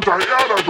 Diana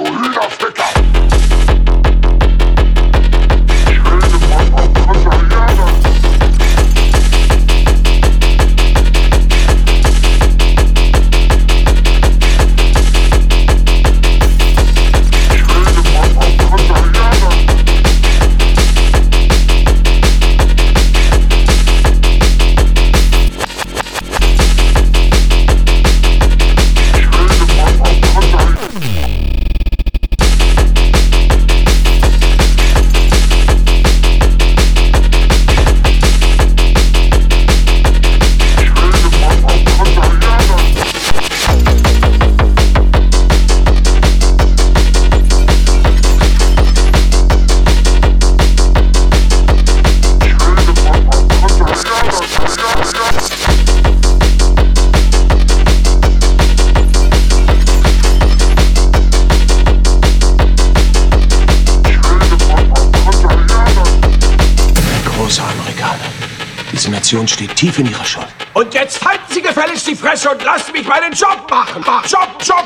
tief in ihrer Schuld. Und jetzt halten Sie gefälligst die Fresse und lassen mich meinen Job machen. Job, Job, Job,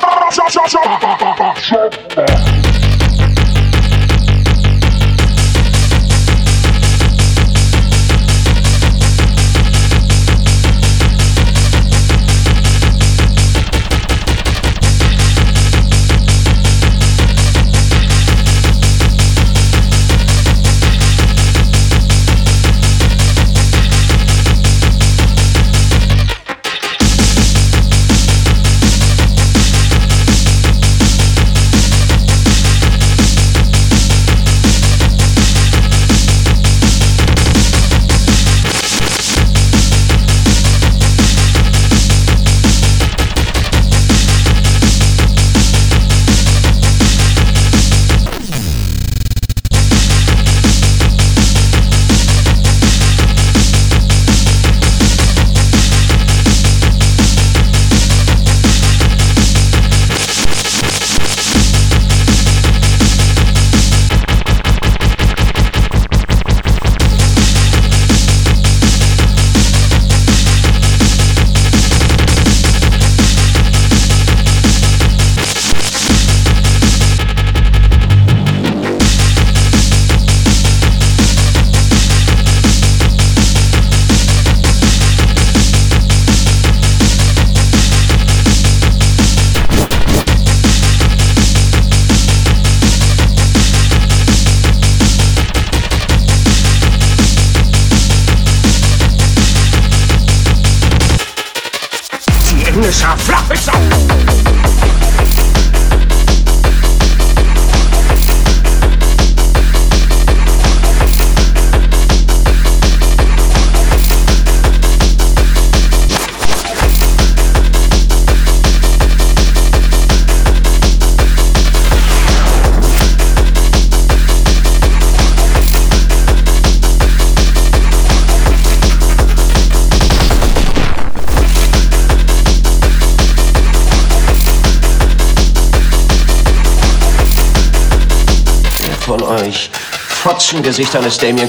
Fotzengesichtern ist Damien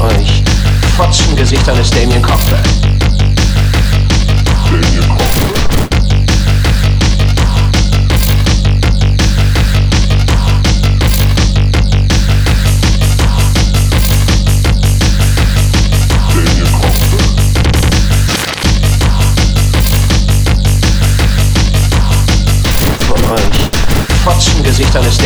euch Fotzengesichtern ist Damien Cockburn? Fotzengesichtern ist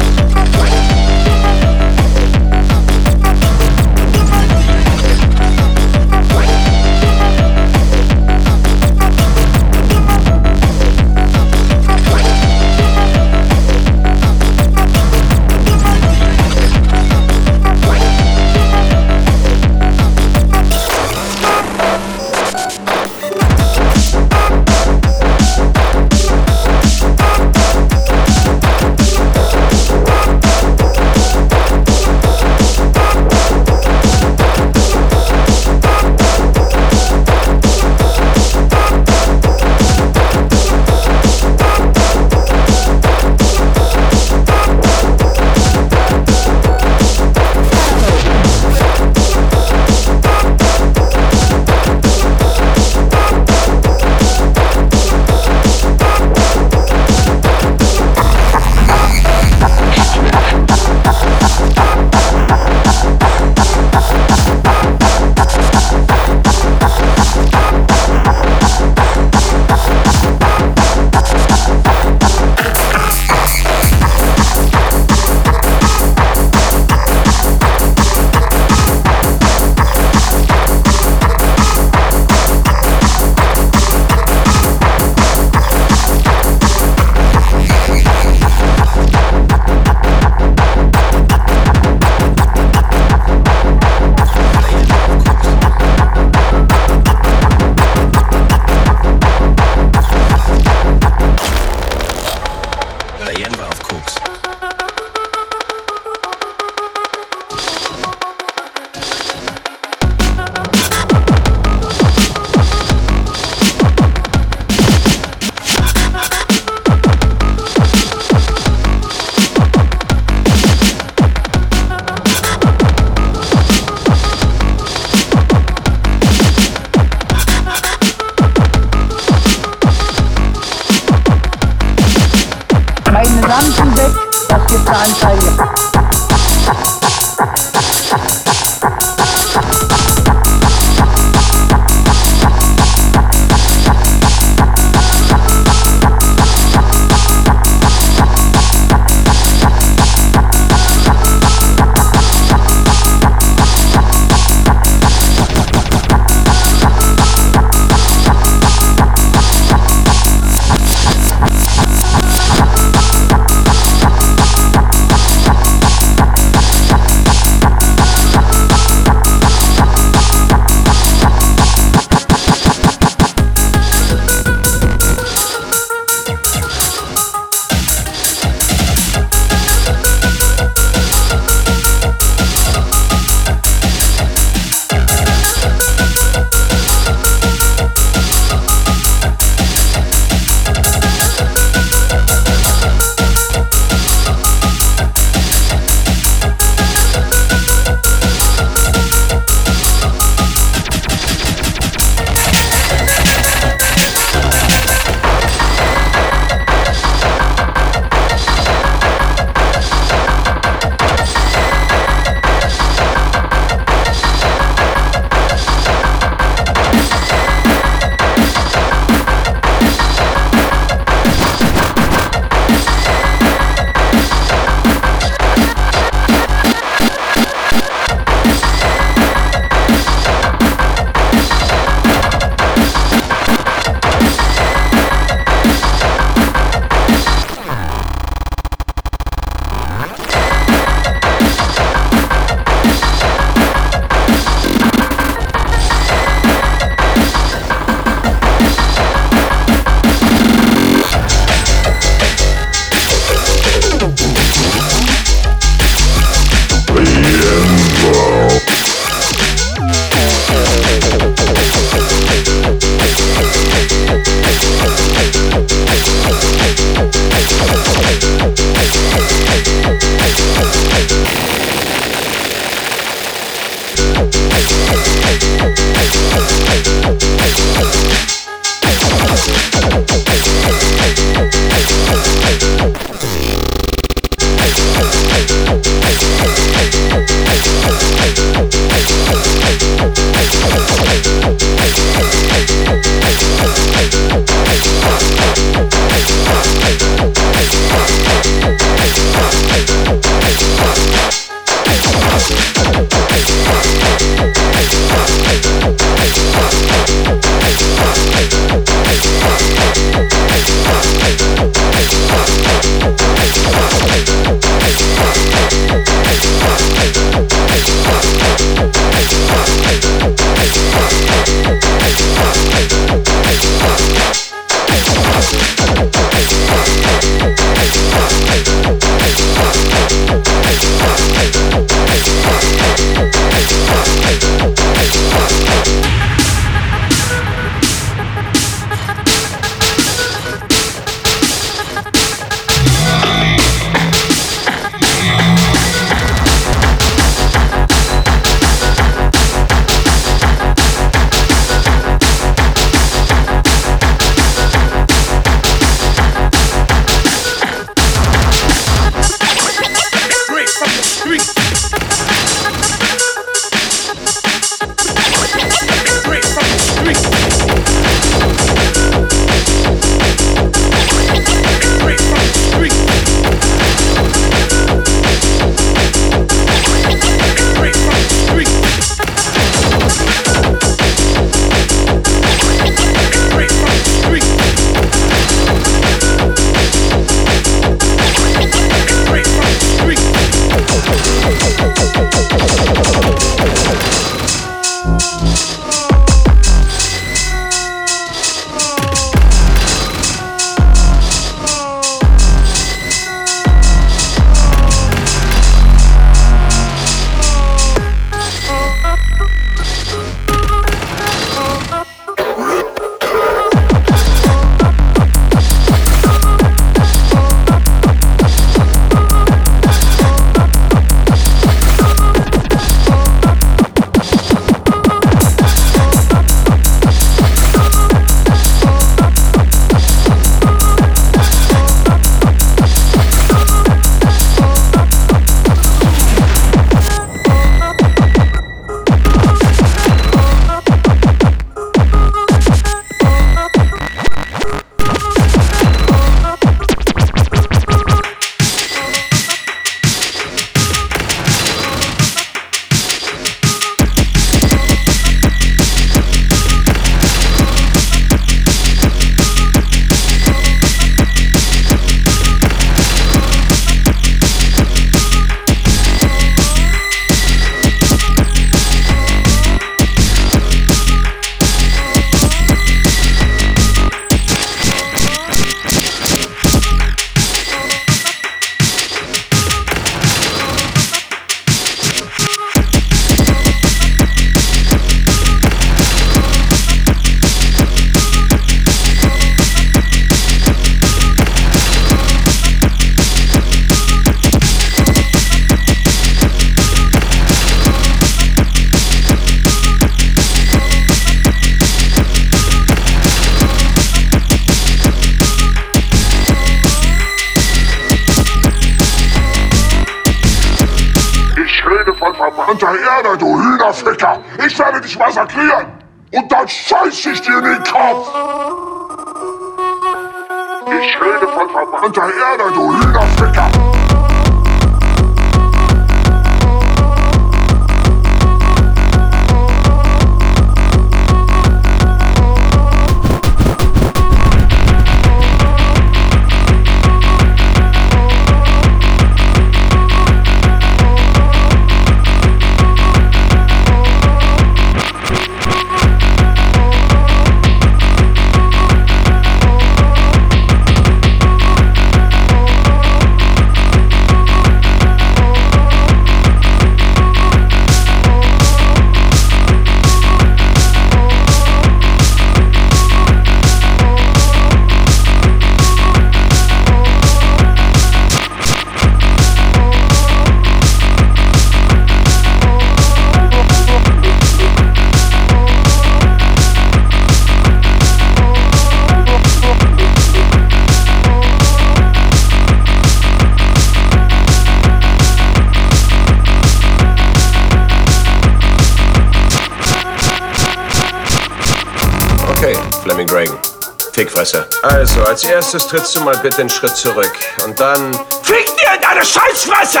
Fickfresser. Also, als erstes trittst du mal bitte einen Schritt zurück. Und dann. Fick dir in deine Scheißfresse!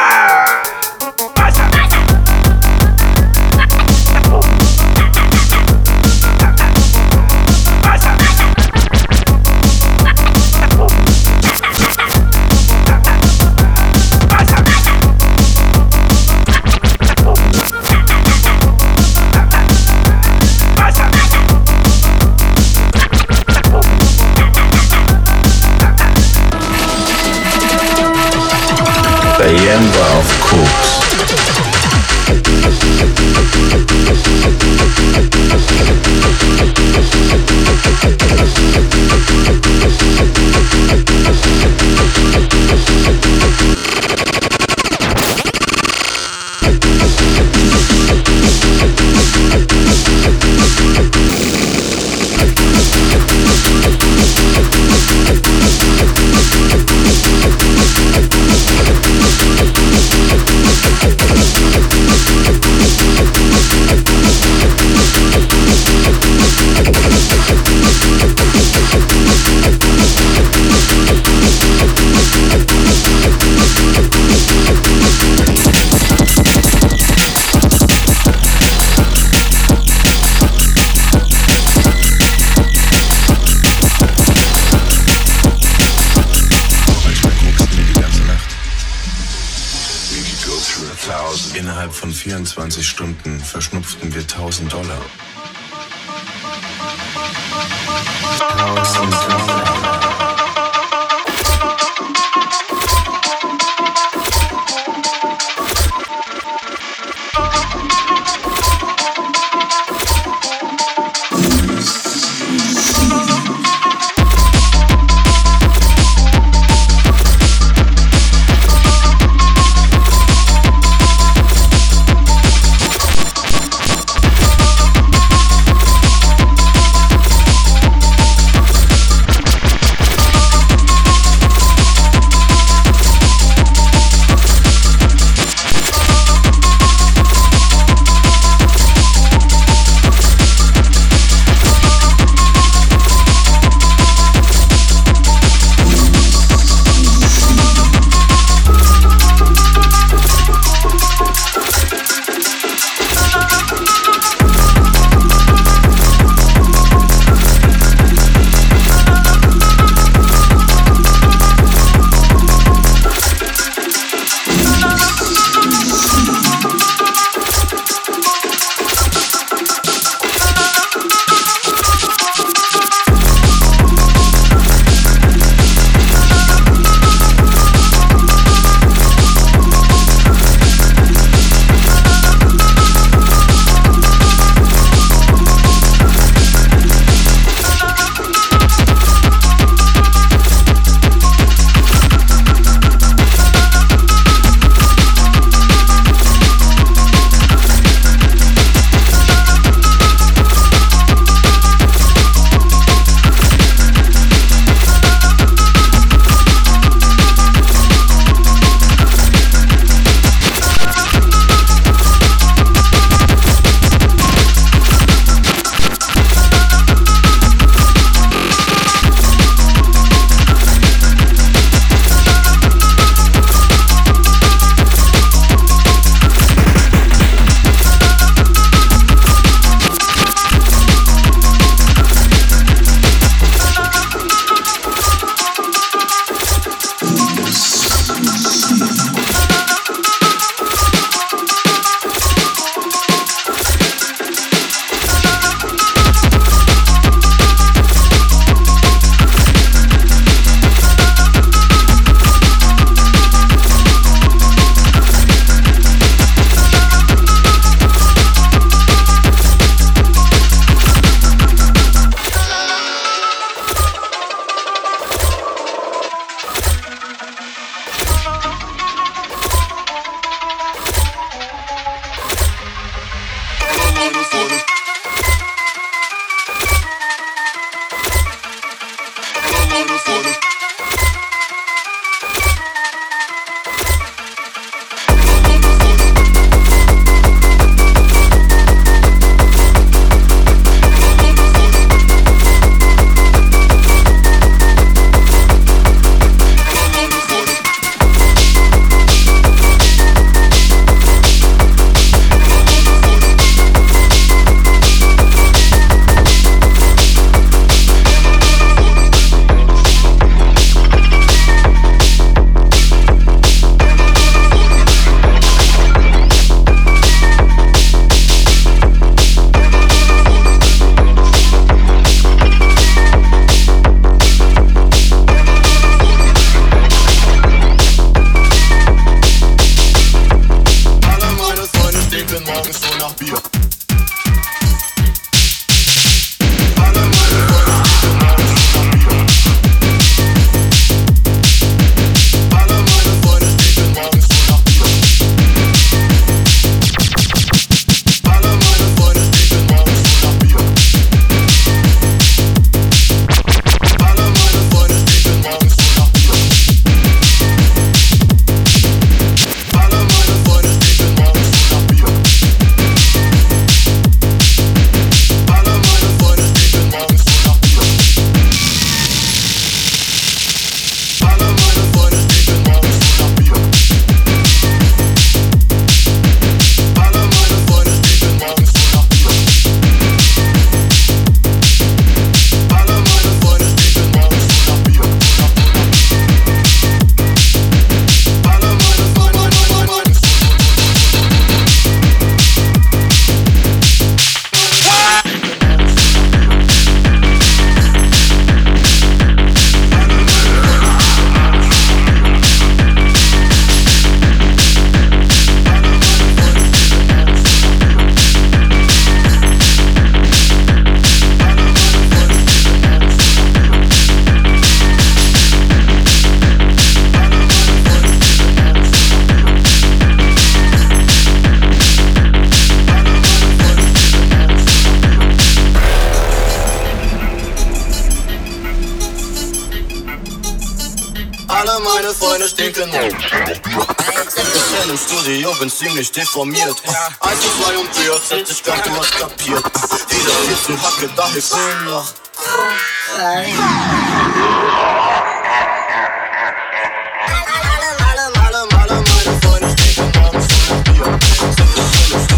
ziemlich deformiert. Ja. 1, 2 und 4, hätte ich grad was kapiert. Jeder vierten Hacke, da ist mir noch.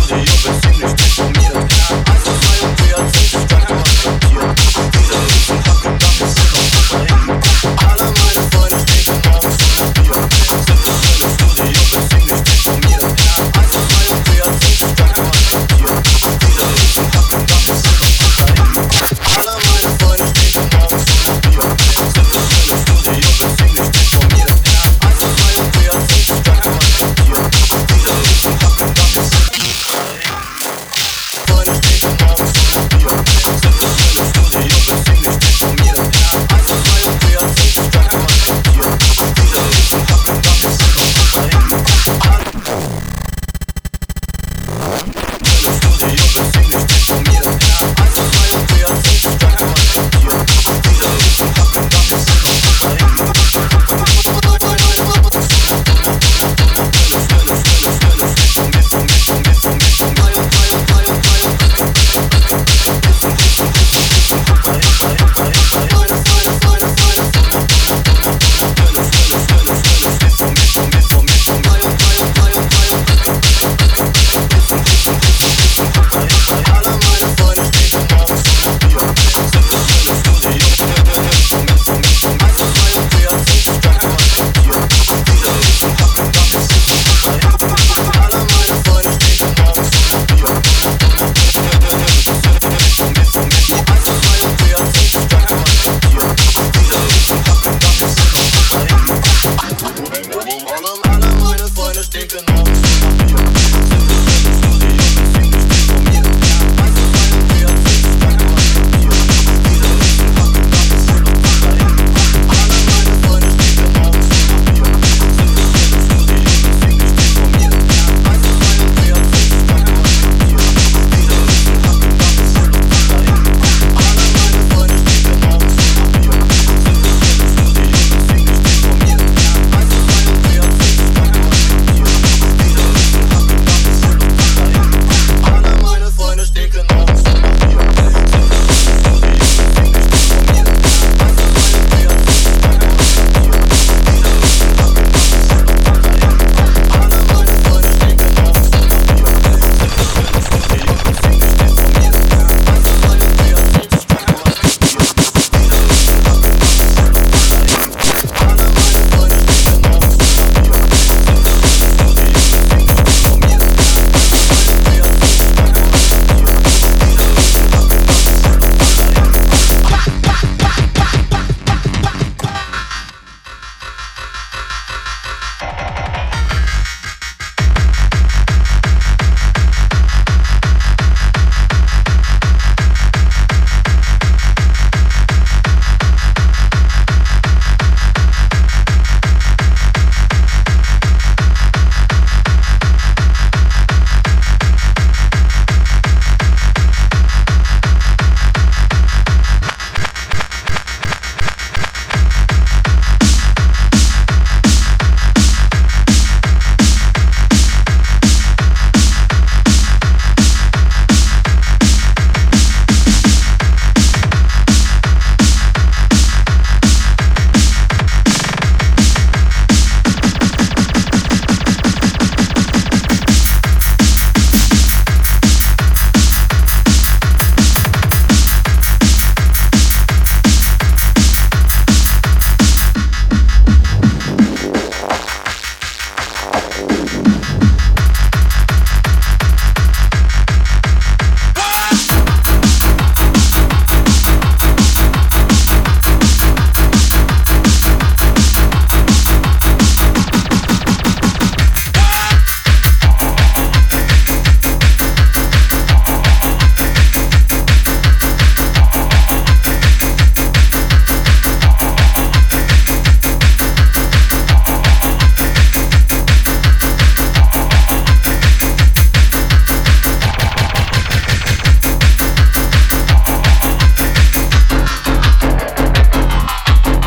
Studio,